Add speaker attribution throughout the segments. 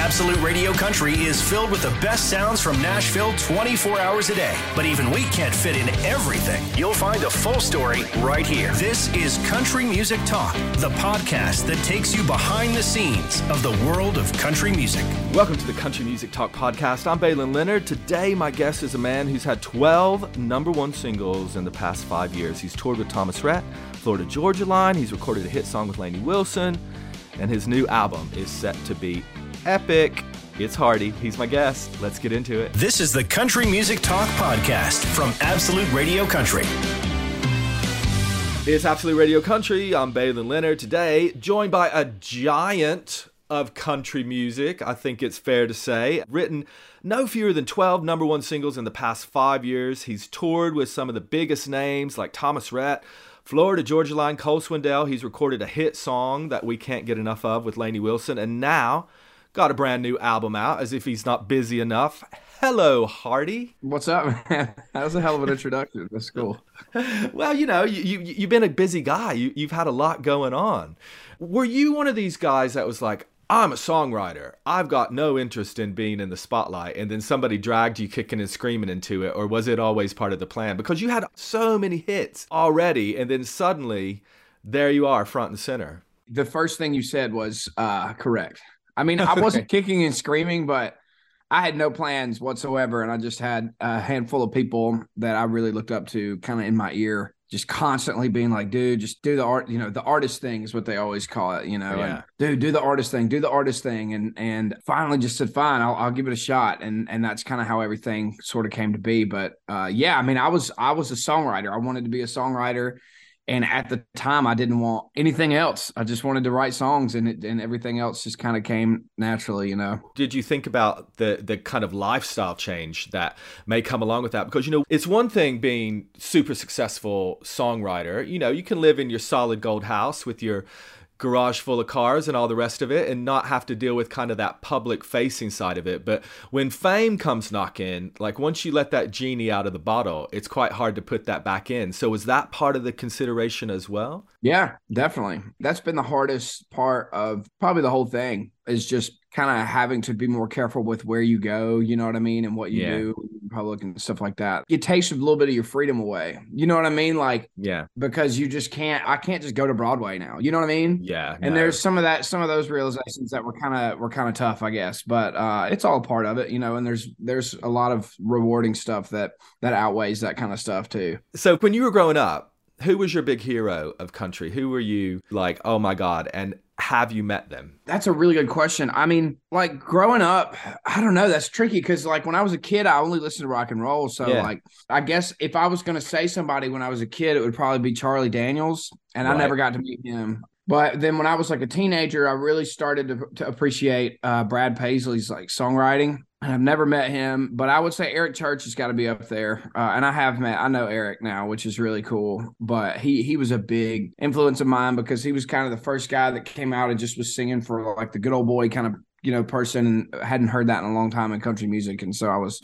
Speaker 1: Absolute Radio Country is filled with the best sounds from Nashville 24 hours a day. But even we can't fit in everything. You'll find a full story right here. This is Country Music Talk, the podcast that takes you behind the scenes of the world of country music.
Speaker 2: Welcome to the Country Music Talk podcast. I'm Baylen Leonard. Today, my guest is a man who's had 12 number one singles in the past five years. He's toured with Thomas Rhett, Florida Georgia Line. He's recorded a hit song with Lainey Wilson and his new album is set to be epic. It's Hardy. He's my guest. Let's get into it.
Speaker 1: This is the Country Music Talk podcast from Absolute Radio Country.
Speaker 2: It's Absolute Radio Country. I'm Baylen Leonard today, joined by a giant of country music, I think it's fair to say. Written no fewer than 12 number one singles in the past five years. He's toured with some of the biggest names like Thomas Rhett, Florida Georgia Line, Cole Swindell. He's recorded a hit song that we can't get enough of with Lainey Wilson, and now got a brand new album out as if he's not busy enough. Hello, Hardy.
Speaker 3: What's up, man? That was a hell of an introduction. That's cool.
Speaker 2: well, you know, you, you, you've been a busy guy. You, you've had a lot going on. Were you one of these guys that was like, I'm a songwriter. I've got no interest in being in the spotlight. And then somebody dragged you kicking and screaming into it. Or was it always part of the plan? Because you had so many hits already. And then suddenly, there you are, front and center.
Speaker 3: The first thing you said was uh, correct. I mean, I wasn't kicking and screaming, but I had no plans whatsoever. And I just had a handful of people that I really looked up to kind of in my ear just constantly being like, dude, just do the art, you know, the artist thing is what they always call it, you know, yeah. and dude, do the artist thing, do the artist thing. And, and finally just said, fine, I'll, I'll give it a shot. And, and that's kind of how everything sort of came to be. But, uh, yeah, I mean, I was, I was a songwriter. I wanted to be a songwriter and at the time i didn't want anything else. I just wanted to write songs and it, and everything else just kind of came naturally you know.
Speaker 2: Did you think about the the kind of lifestyle change that may come along with that? Because you know it's one thing being super successful songwriter. You know you can live in your solid gold house with your garage full of cars and all the rest of it and not have to deal with kind of that public facing side of it. But when fame comes knocking, like once you let that genie out of the bottle, it's quite hard to put that back in. So was that part of the consideration as well?
Speaker 3: Yeah, definitely. That's been the hardest part of probably the whole thing is just kind of having to be more careful with where you go, you know what I mean, and what you yeah. do public and stuff like that. It takes a little bit of your freedom away. You know what I mean? Like,
Speaker 2: yeah,
Speaker 3: because you just can't. I can't just go to Broadway now. You know what I mean?
Speaker 2: Yeah.
Speaker 3: And no. there's some of that, some of those realizations that were kind of were kind of tough, I guess. But uh, it's all part of it, you know. And there's there's a lot of rewarding stuff that that outweighs that kind of stuff too.
Speaker 2: So when you were growing up, who was your big hero of country? Who were you like, oh my God? And have you met them?
Speaker 3: That's a really good question. I mean, like growing up, I don't know. That's tricky because, like, when I was a kid, I only listened to rock and roll. So, yeah. like, I guess if I was going to say somebody when I was a kid, it would probably be Charlie Daniels. And right. I never got to meet him. But then when I was like a teenager, I really started to, to appreciate uh, Brad Paisley's like songwriting. And I've never met him, but I would say Eric Church has got to be up there. Uh, and I have met, I know Eric now, which is really cool. But he he was a big influence of mine because he was kind of the first guy that came out and just was singing for like the good old boy kind of you know person. And hadn't heard that in a long time in country music, and so I was.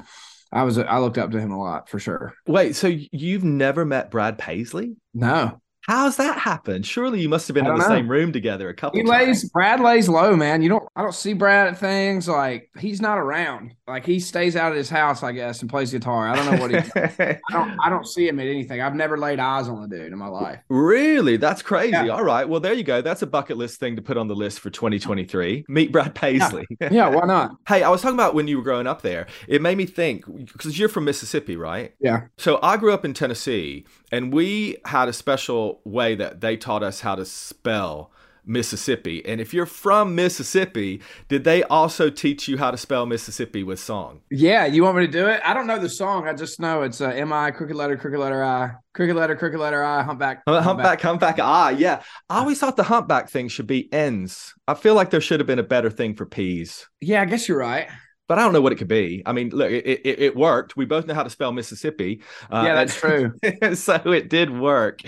Speaker 3: I was I looked up to him a lot for sure.
Speaker 2: Wait, so you've never met Brad Paisley?
Speaker 3: No.
Speaker 2: How's that happened? Surely you must have been in the know. same room together a couple.
Speaker 3: He lays Brad lays low, man. You don't. I don't see Brad at things like he's not around. Like he stays out of his house, I guess, and plays guitar. I don't know what he. I don't. I don't see him at anything. I've never laid eyes on the dude in my life.
Speaker 2: Really? That's crazy. Yeah. All right. Well, there you go. That's a bucket list thing to put on the list for 2023. Meet Brad Paisley.
Speaker 3: Yeah. yeah why not?
Speaker 2: hey, I was talking about when you were growing up there. It made me think because you're from Mississippi, right?
Speaker 3: Yeah.
Speaker 2: So I grew up in Tennessee, and we had a special way that they taught us how to spell Mississippi. And if you're from Mississippi, did they also teach you how to spell Mississippi with song?
Speaker 3: Yeah, you want me to do it? I don't know the song. I just know it's uh, M I crooked letter crooked letter I crooked letter crooked letter I humpback
Speaker 2: humpback humpback, humpback ah yeah. I always thought the humpback thing should be ends. I feel like there should have been a better thing for P's.
Speaker 3: Yeah, I guess you're right
Speaker 2: but I don't know what it could be. I mean, look, it, it, it worked. We both know how to spell Mississippi.
Speaker 3: Uh, yeah, that's true.
Speaker 2: so it did work.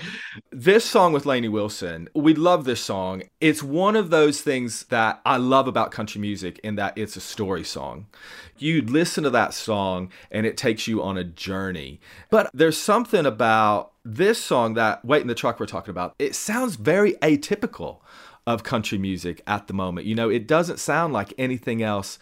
Speaker 2: This song with Lainey Wilson, we love this song. It's one of those things that I love about country music in that it's a story song. You listen to that song and it takes you on a journey. But there's something about this song that Wait in the Truck we're talking about. It sounds very atypical of country music at the moment. You know, it doesn't sound like anything else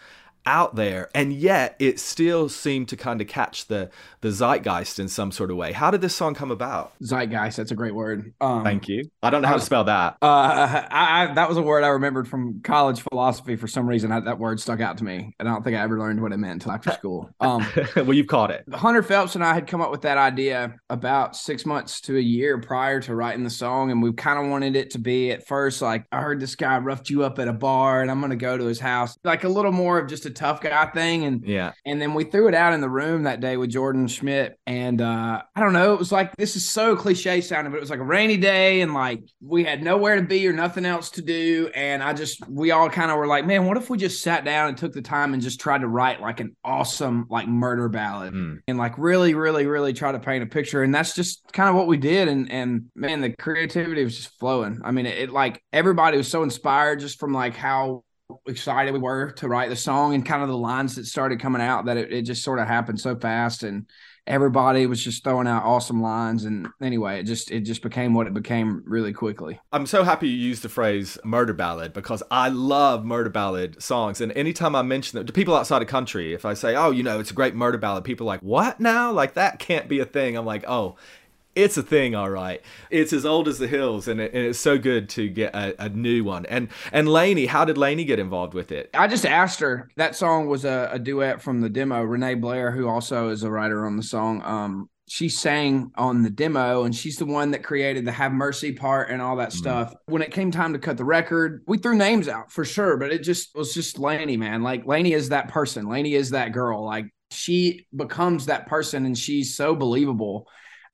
Speaker 2: out there and yet it still seemed to kind of catch the the zeitgeist in some sort of way. How did this song come about?
Speaker 3: Zeitgeist that's a great word. Um,
Speaker 2: thank you. I don't know how to spell that.
Speaker 3: uh, I, I, that was a word i remembered from college philosophy. For some reason I, that word stuck out to me and i don't think i ever learned what it meant until after school. Um,
Speaker 2: well you've caught it.
Speaker 3: Hunter phelps and i had come up with that idea about six months to a year prior to writing the song and we kind of wanted it to be at first like i heard this guy roughed you up at a bar and i'm gonna go to his house. Like a little more of just a tough guy thing. And
Speaker 2: yeah,
Speaker 3: and then we threw it out in the room that day with Jordan Schmidt. And uh, I don't know, it was like this is so cliche sounding, but it was like a rainy day and like we had nowhere to be or nothing else to do. And I just we all kind of were like, man, what if we just sat down and took the time and just tried to write like an awesome like murder ballad mm. and like really, really, really try to paint a picture. And that's just kind of what we did. And and man, the creativity was just flowing. I mean, it, it like everybody was so inspired just from like how excited we were to write the song and kind of the lines that started coming out that it, it just sort of happened so fast and everybody was just throwing out awesome lines. And anyway it just it just became what it became really quickly.
Speaker 2: I'm so happy you used the phrase murder ballad because i love murder ballad songs. And anytime i mention them to people outside the country if i say oh you know it's a great murder ballad people are like what now? Like that can't be a thing. I'm like oh it's a thing, all right. It's as old as the hills, and, it, and it's so good to get a, a, new one. And and Lainey, how did Lainey get involved with it?
Speaker 3: I just asked her. That song was a, a duet from the demo. Renee Blair, who also is a writer on the song, um, she sang on the demo and she's the one that created the have mercy part and all that mm-hmm. stuff when it came time to cut the record we threw names out for sure but it just was just Lainey man like Lainey is that person Lainey is that girl like she becomes that person and she's so believable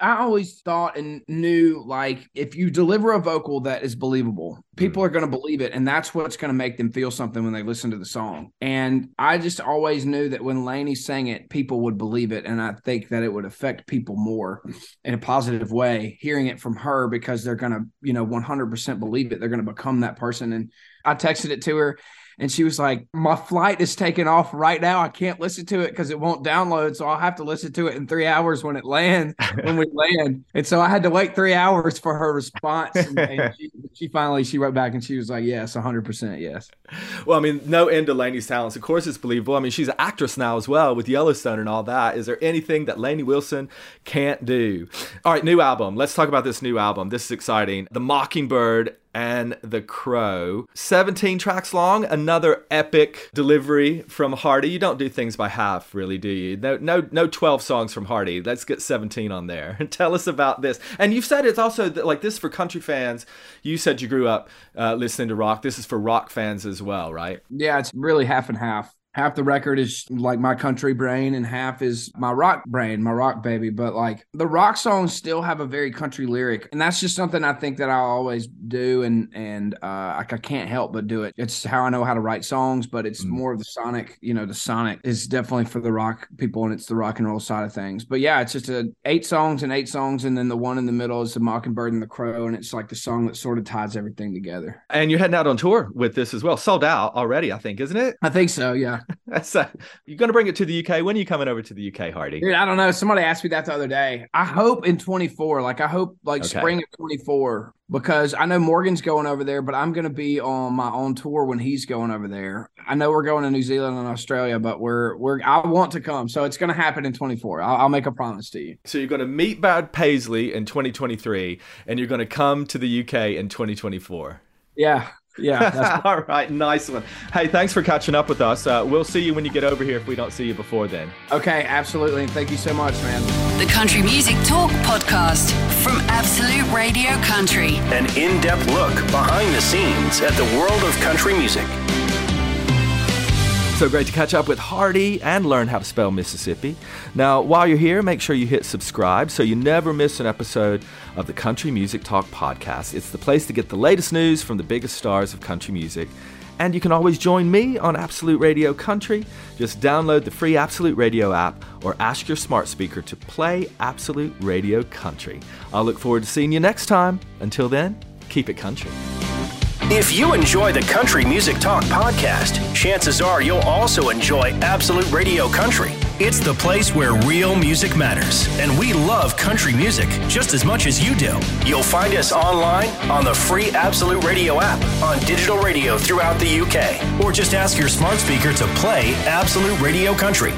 Speaker 3: I always thought and knew like if you deliver a vocal that is believable, people mm. are going to believe it. And that's what's going to make them feel something when they listen to the song. And I just always knew that when Lainey sang it, people would believe it. And I think that it would affect people more in a positive way, hearing it from her because they're going to, you know, 100% believe it. They're going to become that person. And I texted it to her and she was like, "My flight is taking off right now. I can't listen to it because it won't download. So I'll have to listen to it in three hours when it lands when we land." And so I had to wait three hours for her response. And, and she, she, finally she wrote back and she was like, "Yes, hundred percent, yes."
Speaker 2: Well, I mean, no end to Lainey's talents. Of course, it's believable. I mean, she's an actress now as well with Yellowstone and all that. Is there anything that Lainey Wilson can't do? All right, new album. Let's talk about this new album. This is exciting. The Mockingbird and the Crow. 17 tracks long, another epic delivery from Hardy. You don't do things by half, really, do you? No, no, no 12 songs from Hardy. Let's get 17 on there. Tell us about this. And you've said it's also like this for country fans. You said you grew up uh, listening to rock. This is for rock fans as well, right?
Speaker 3: Yeah, it's really half and half half the record is like my country brain and half is my rock brain my rock baby. But like the rock songs still have a very country lyric. And that's just something i think that i always do. And and uh i can't help but do it. It's how i know how to write songs but it's mm. more of the sonic you know the sonic is definitely for the rock people and it's the rock and roll side of things. But yeah it's just a eight songs and eight songs and then the one in the middle is the mockingbird and the crow. And it's like the song that sort of ties everything together.
Speaker 2: And you're heading out on tour with this as well. Sold out already i think isn't it?
Speaker 3: I think so yeah
Speaker 2: so you're going to bring it to the UK. When are you coming over to the UK, Hardy?
Speaker 3: Dude, I don't know. Somebody asked me that the other day. I hope in 24. Like I hope like okay. spring of 24 because I know Morgan's going over there, but I'm going to be on my own tour when he's going over there. I know we're going to New Zealand and Australia, but we're we're I want to come, so it's going to happen in 24. I'll, I'll make a promise to you.
Speaker 2: So you're going to meet Brad Paisley in 2023, and you're going to come to the UK in 2024.
Speaker 3: Yeah, yeah.
Speaker 2: All right. Nice one. Hey, thanks for catching up with us. Uh, we'll see you when you get over here if we don't see you before then.
Speaker 3: Okay. Absolutely. And thank you so much, man.
Speaker 4: The Country Music Talk podcast from Absolute Radio Country.
Speaker 1: An in depth look behind the scenes at the world of country music.
Speaker 2: So great to catch up with Hardy and learn how to spell Mississippi. Now, while you're here, make sure you hit subscribe so you never miss an episode of the Country Music Talk podcast. It's the place to get the latest news from the biggest stars of country music. And you can always join me on Absolute Radio Country. Just download the free Absolute Radio app or ask your smart speaker to play Absolute Radio Country. I'll look forward to seeing you next time. Until then, keep it country.
Speaker 1: If you enjoy the Country Music Talk podcast, chances are you'll also enjoy Absolute Radio Country. It's the place where real music matters, and we love country music just as much as you do. You'll find us online on the free Absolute Radio app, on digital radio throughout the UK, or just ask your smart speaker to play Absolute Radio Country.